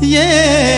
Yeah.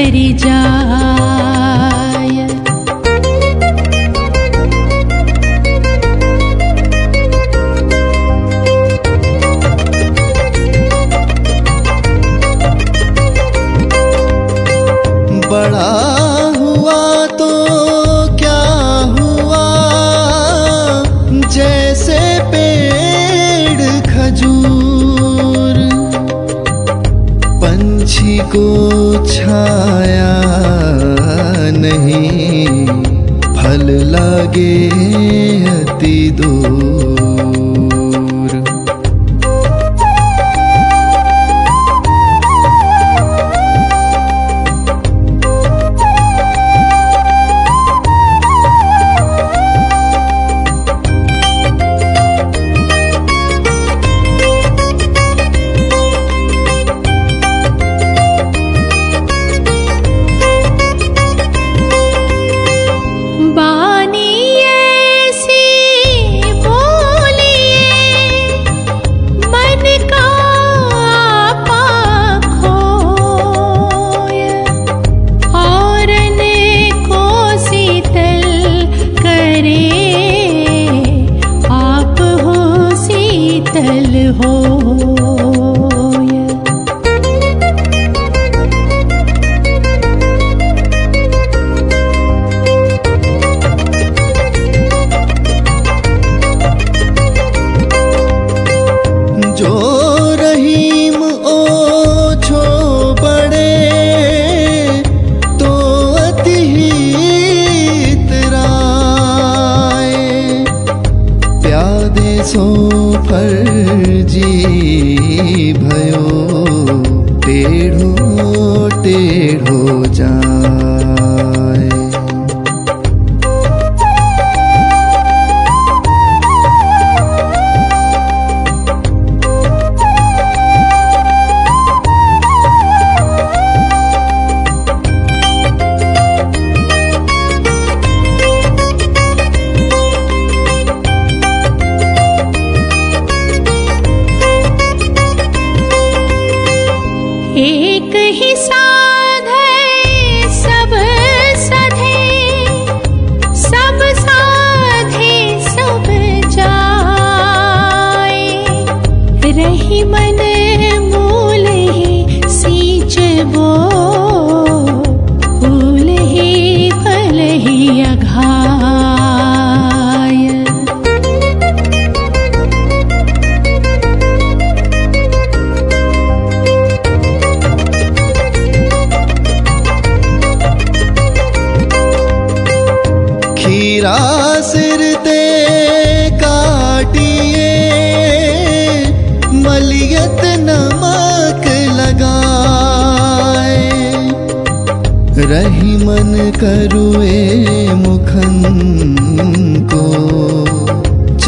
ठहरी जा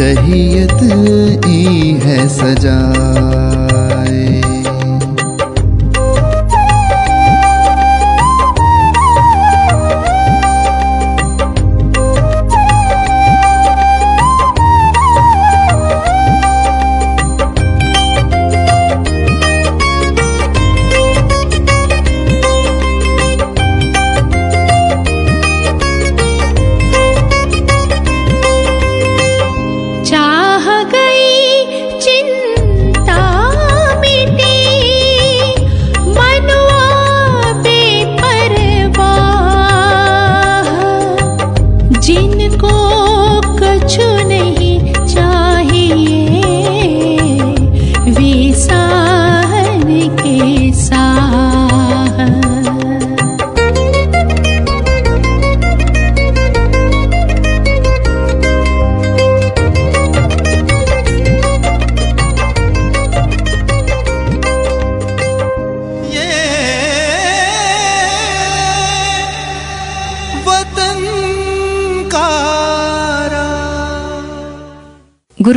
शहीयत ई है सजा।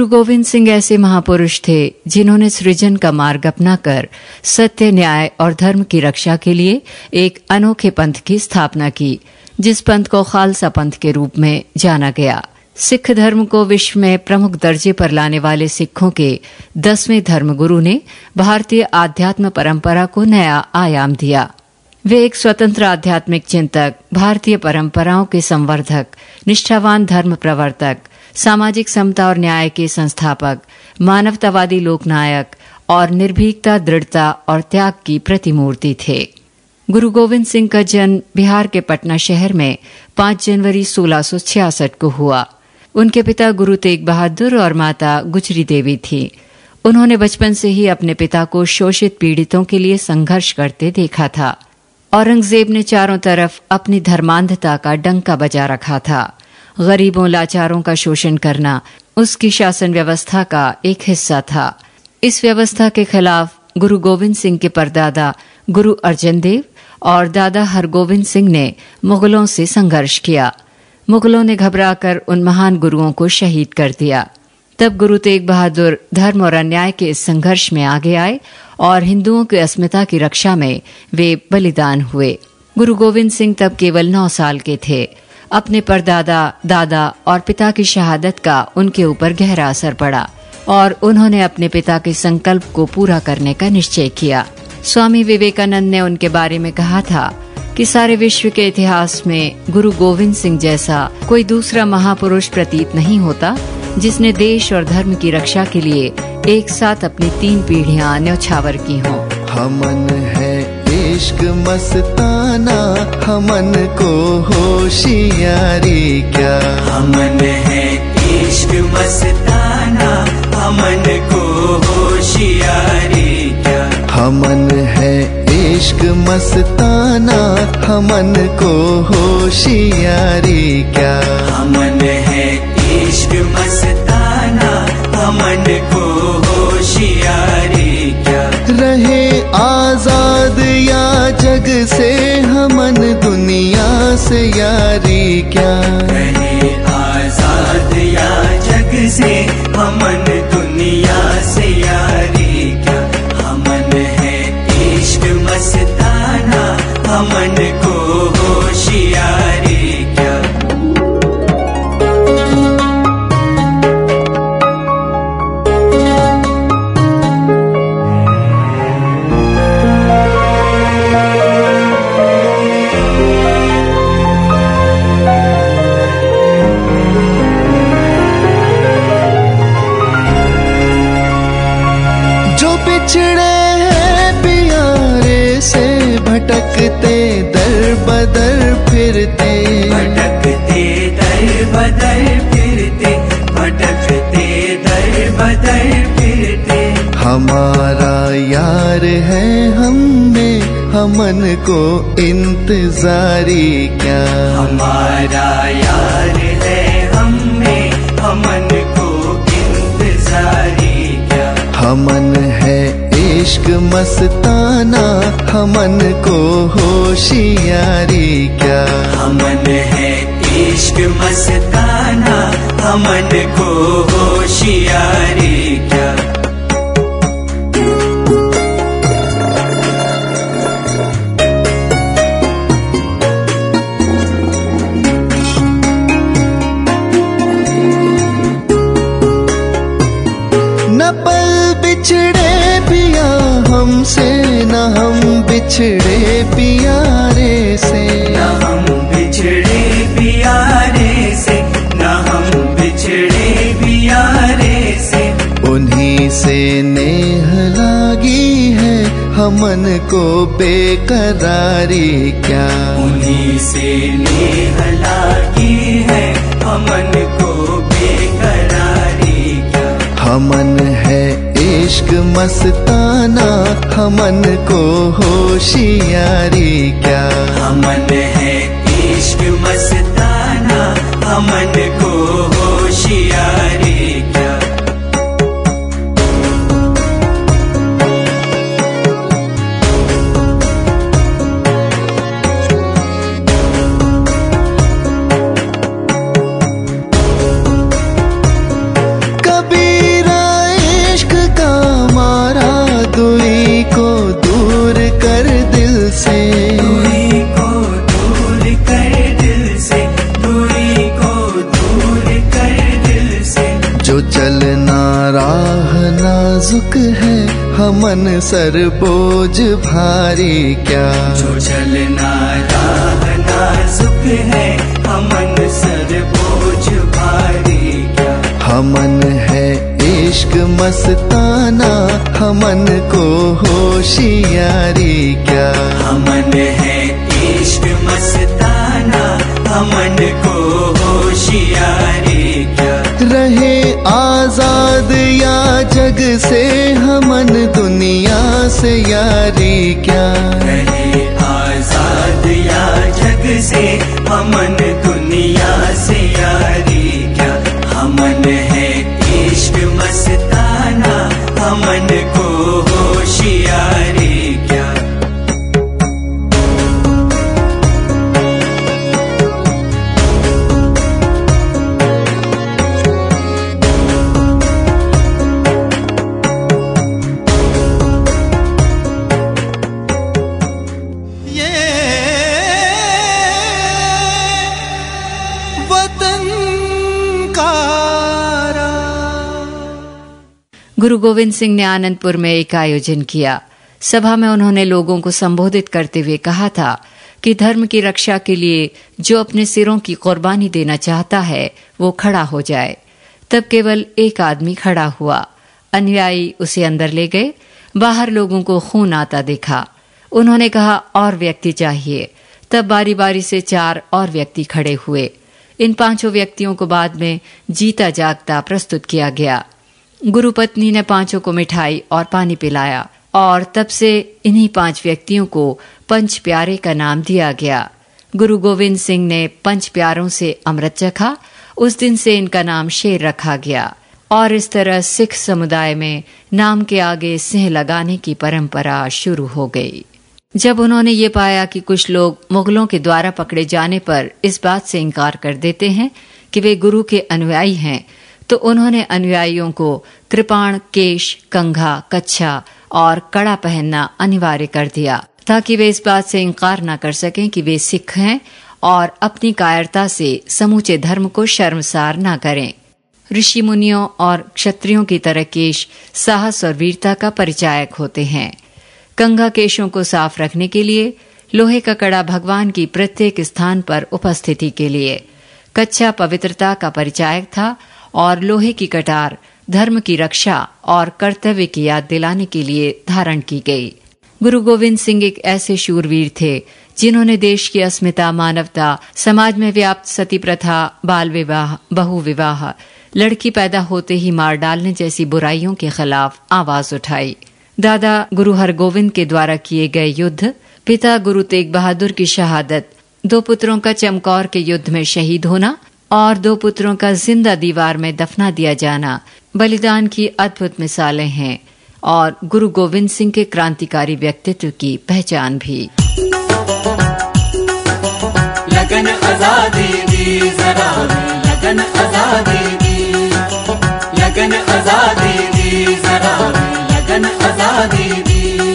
गुरु गोविंद सिंह ऐसे महापुरुष थे, जिन्होंने सृजन का मार्ग अपनाकर सत्य, न्याय और धर्म की रक्षा के लिए एक अनोखे पंथ की स्थापना की, जिस पंथ को खालसा पंथ के रूप में जाना गया। सिख धर्म को विश्व में प्रमुख दर्जे पर लाने वाले सिखों के दसवें धर्मगुरु ने भारतीय आध्यात्म परंपरा को नया आयाम दिया। वे एक स्वतंत्र आध्यात्मिक चिंतक, भारतीय परंपराओं के संवर्धक, निष्ठावान धर्म प्रवर्तक सामाजिक समता और न्याय के संस्थापक, मानवतावादी लोकनायक और निर्भीकता, दृढ़ता और त्याग की प्रतिमूर्ति थे। गुरु गोविंद सिंह का जन्म बिहार के पटना शहर में 5 जनवरी 1666 को हुआ। उनके पिता गुरु तेग बहादुर और माता गुजरी देवी थी। उन्होंने बचपन से ही अपने पिता को शोषित पीड़ितों के लिए संघर्ष करते देखा था। औरंगज़ेब ने चारों तरफ़ अपनी धर्मांधता का डंका बजा रखा था। गरीबों लाचारों का शोषण करना उसकी शासन व्यवस्था का एक हिस्सा था। इस व्यवस्था के खिलाफ गुरु गोविंद सिंह के परदादा गुरु अर्जन देव और दादा हरगोविंद सिंह ने मुगलों से संघर्ष किया। मुगलों ने घबराकर उन महान गुरुओं को शहीद कर दिया। तब गुरु तेग बहादुर धर्म और अन्याय के इस संघर्ष में आगे आए और हिंदुओं की अस्मिता की रक्षा में वे बलिदान हुए। गुरु गोविंद सिंह तब केवल नौ साल के थे। अपने परदादा दादा और पिता की शहादत का उनके ऊपर गहरा असर पड़ा और उन्होंने अपने पिता के संकल्प को पूरा करने का निश्चय किया। स्वामी विवेकानंद ने उनके बारे में कहा था कि सारे विश्व के इतिहास में गुरु गोविंद सिंह जैसा कोई दूसरा महापुरुष प्रतीत नहीं होता, जिसने देश और धर्म की रक्षा के लिए एक साथ अपनी तीन पीढ़ियाँ न्यौछावर की हों। हमन है इश्क मस्ताना हमन को होशियारी क्या? हमन है इश्क मस्ताना हमन को होशियारी क्या? हमन है इश्क मस्ताना हमन को होशियारी क्या? हमन है इश्क मस्ताना हमन को होशियारी रहे आज़ाद या जग से हमन दुनिया से यारी क्या? रहे आज़ाद या जग से हमन दुनिया से यारी क्या? हमन है इश्क मस्ताना, हमन को होशियारी। हमारा यार है हम में हमन को इंतजारी क्या? हमारा यार है हमें हमन को इंतजारी क्या? हमन है इश्क मस्ताना हमन को होशियारी क्या? हमन है इश्क मस्ताना हमन को होशियारी क्या? हमन को बेकरारी क्या? उन्हीं से नेह लागी है हमन को बेकरारी क्या? हमन है इश्क मस्ताना हमन को होशियारी क्या? हमन है इश्क मस्ताना हमन को होशियारी नाजुक है हमन सर बोझ भारी क्या? जो चलना राह नाजुक है हमन सर बोझ भारी क्या? हमन है इश्क मस्ताना हमन को होशियारी क्या? हमन है इश्क मस्ताना हमन को होशियारी आज़ाद या जग से हमन दुनिया से यारी क्या? आज़ाद या जग से हमन दुनिया से गुरु गोविंद सिंह ने आनंदपुर में एक आयोजन किया। सभा में उन्होंने लोगों को संबोधित करते हुए कहा था कि धर्म की रक्षा के लिए जो अपने सिरों की कुर्बानी देना चाहता है, वो खड़ा हो जाए। तब केवल एक आदमी खड़ा हुआ। अनुयायी उसे अंदर ले गए। बाहर लोगों को खून आता देखा। उन्होंने कहा, और व्यक्ति चाहिए। तब बारी बारी से चार और व्यक्ति खड़े हुए। इन पाँचों व्यक्तियों को बाद में जीता जागता प्रस्तुत किया गया। गुरु पत्नी ने पाँचों को मिठाई और पानी पिलाया और तब से इन्हीं पाँच व्यक्तियों को पंच प्यारे का नाम दिया गया। गुरु गोविंद सिंह ने पंच प्यारों से अमृत चखा। उस दिन से इनका नाम शेर रखा गया और इस तरह सिख समुदाय में नाम के आगे सिंह लगाने की परंपरा शुरू हो गई। जब उन्होंने ये पाया कि कुछ लोग मुगलों के द्वारा पकड़े जाने पर इस बात से इनकार कर देते हैं कि वे गुरु के अनुयायी हैं तो उन्होंने अनुयायियों को कृपाण, केश, कंघा, कच्छा और कड़ा पहनना अनिवार्य कर दिया, ताकि वे इस बात से इनकार न कर सकें कि वे सिख हैं और अपनी कायरता से समूचे धर्म को शर्मसार न करें। ऋषि मुनियों और क्षत्रियों की तरह केश साहस और वीरता का परिचायक होते हैं। कंघा केशों को साफ़ रखने के लिए, लोहे का कड़ा भगवान की प्रत्येक स्थान पर उपस्थिति के लिए। कच्चा पवित्रता का परिचायक था और लोहे की कटार धर्म की रक्षा और कर्तव्य की याद दिलाने के लिए धारण की गई। गुरु गोविंद सिंह एक ऐसे शूरवीर थे, जिन्होंने देश की अस्मिता, मानवता, समाज में व्याप्त सती प्रथा बाल विवाह बहु विवाह लड़की पैदा होते ही मार डालने जैसी बुराइयों के खिलाफ आवाज़ उठाई। दादा गुरु हरगोविंद के द्वारा किए गए युद्ध, पिता गुरु तेग बहादुर की शहादत, दो पुत्रों का चमकौर के युद्ध में शहीद होना और दो पुत्रों का ज़िंदा दीवार में दफना दिया जाना। बलिदान की अद्भुत मिसालें हैं और गुरु गोविंद सिंह के क्रांतिकारी व्यक्तित्व की पहचान भी। लगन आज़ादी दी जरा लगन आज़ादी दी। लगन दी जरा लगन आज़ादी दी।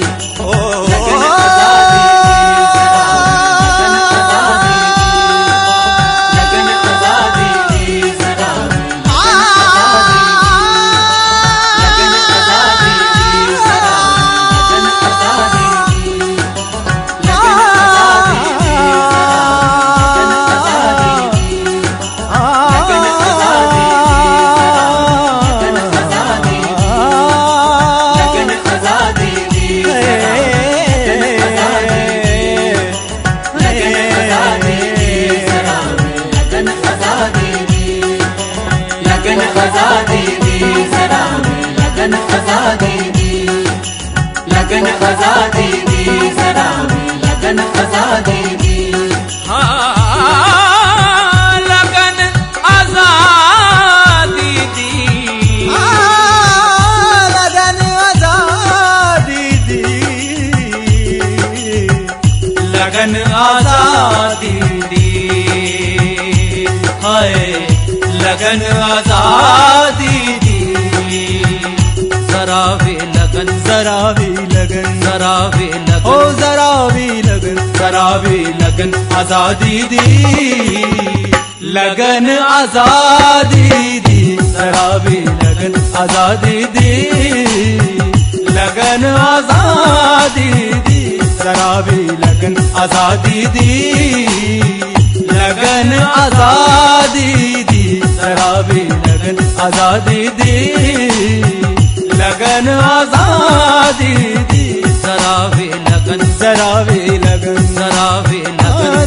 लगन आज़ादी दी जरा वे लगन जरा भी लगन जरा वे ओ लगन जरा भी लगन जरा वे लगन आज़ादी दी लगन आज़ादी दी जरा वे लगन आज़ादी दी लगन आज़ादी दी जरा भी लगन आज़ादी दी लगन आज़ादी भी लगन आज़ादी दी लगन आज़ादी दी। भी लगन भी लगन भी लगन हाँ,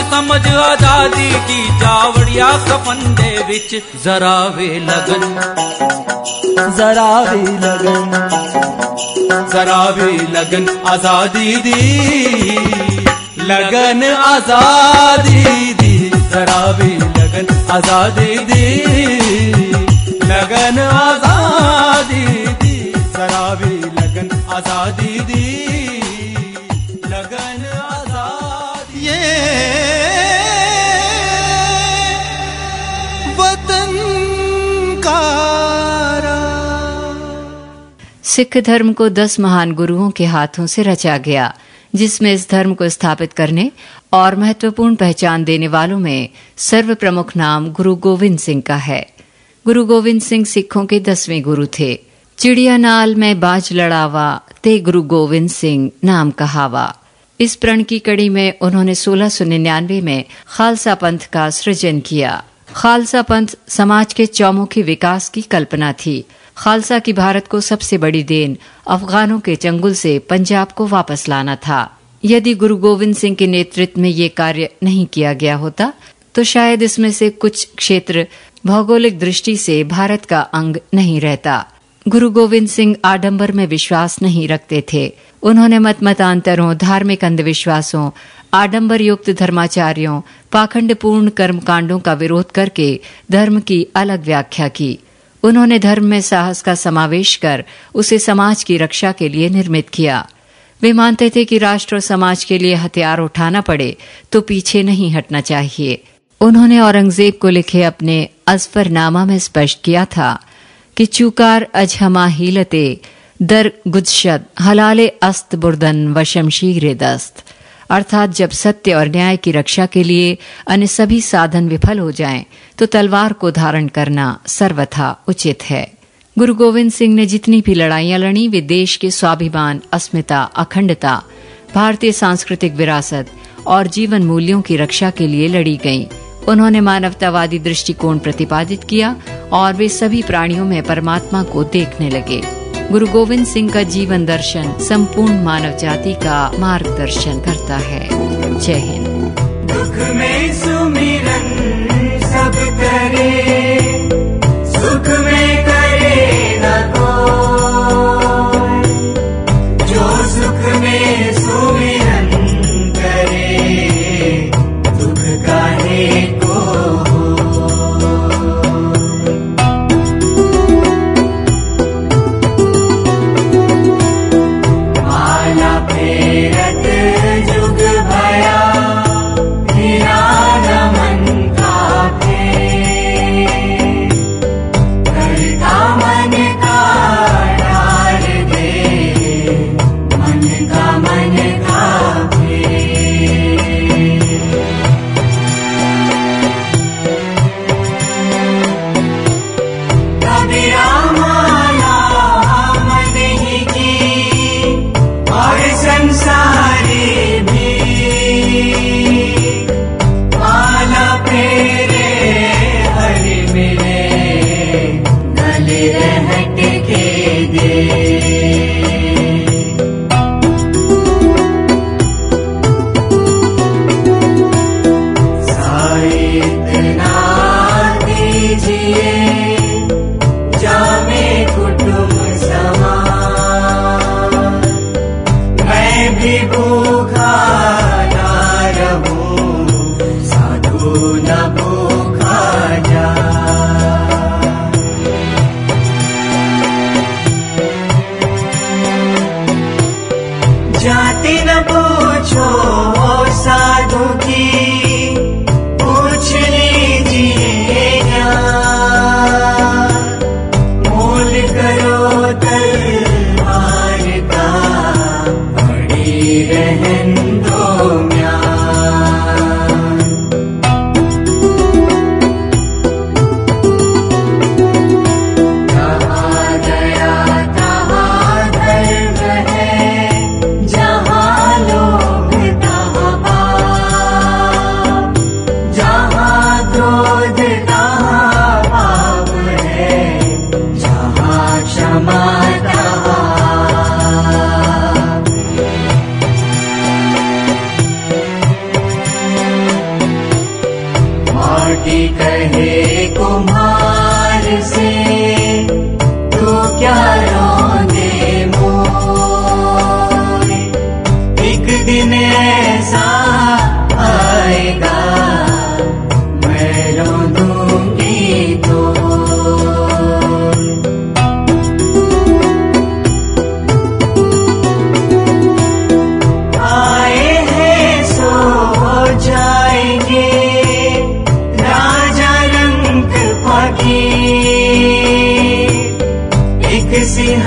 ਸਮਝ ਆਜ਼ਾਦੀ ਦੀ ਜਾਵੜਿਆ ਕਫਨ ਦੇ ਵਿੱਚ ਜ਼ਰਾ ਵੇ ਲਗਨ जरा भी लगन जरा भी लगन आजादी दी लगन आजादी दी जरा भी लगन आजादी दी लगन आजादी दी जरा भी लगन आजादी दी सिख धर्म को दस महान गुरुओं के हाथों से रचा गया, जिसमें इस धर्म को स्थापित करने और महत्वपूर्ण पहचान देने वालों में सर्व प्रमुख नाम गुरु गोविंद सिंह का है। गुरु गोविंद सिंह सिखों के दसवें गुरु थे। चिड़िया नाल में बाज लड़ावा, ते गुरु गोविंद सिंह नाम कहावा। इस प्रण की कड़ी में उन्होंने 1699 में खालसा पंथ का सृजन किया। खालसा पंथ समाज के चौमुखी विकास की कल्पना थी। खालसा की भारत को सबसे बड़ी देन अफगानों के चंगुल से पंजाब को वापस लाना था। यदि गुरु गोविंद सिंह के नेतृत्व में ये कार्य नहीं किया गया होता तो शायद इसमें से कुछ क्षेत्र भौगोलिक दृष्टि से भारत का अंग नहीं रहता। गुरु गोविंद सिंह आडंबर में विश्वास नहीं रखते थे। उन्होंने मत मतांतरों धार्मिक अंधविश्वासों आडंबर युक्त धर्माचार्यों पाखंडपूर्ण कर्मकांडों का विरोध करके धर्म की अलग व्याख्या की। उन्होंने धर्म में साहस का समावेश कर उसे समाज की रक्षा के लिए निर्मित किया। वे मानते थे कि राष्ट्र और समाज के लिए हथियार उठाना पड़े तो पीछे नहीं हटना चाहिए। उन्होंने औरंगज़ेब को लिखे अपने अजफरनामा में स्पष्ट किया था कि चूकार अजहमा हीलते दर गुदशद हलाले अस्त बुर्दन व शमशीर दस्त। अर्थात जब सत्य और न्याय की रक्षा के लिए अन्य सभी साधन विफल हो जाएँ, तो तलवार को धारण करना सर्वथा उचित है गुरु गोविंद सिंह ने जितनी भी लड़ाइयाँ लड़ी वे देश के स्वाभिमान अस्मिता अखंडता भारतीय सांस्कृतिक विरासत और जीवन मूल्यों की रक्षा के लिए लड़ी गईं। उन्होंने मानवतावादी दृष्टिकोण प्रतिपादित किया और वे सभी प्राणियों में परमात्मा को देखने लगे गुरु गोविंद सिंह का जीवन दर्शन, संपूर्ण मानव जाति का मार्गदर्शन करता है। जय हिंद। दुख में सुमिरन सब करे, सुख में करे ना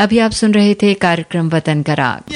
अभी आप सुन रहे थे कार्यक्रम वतन का राग।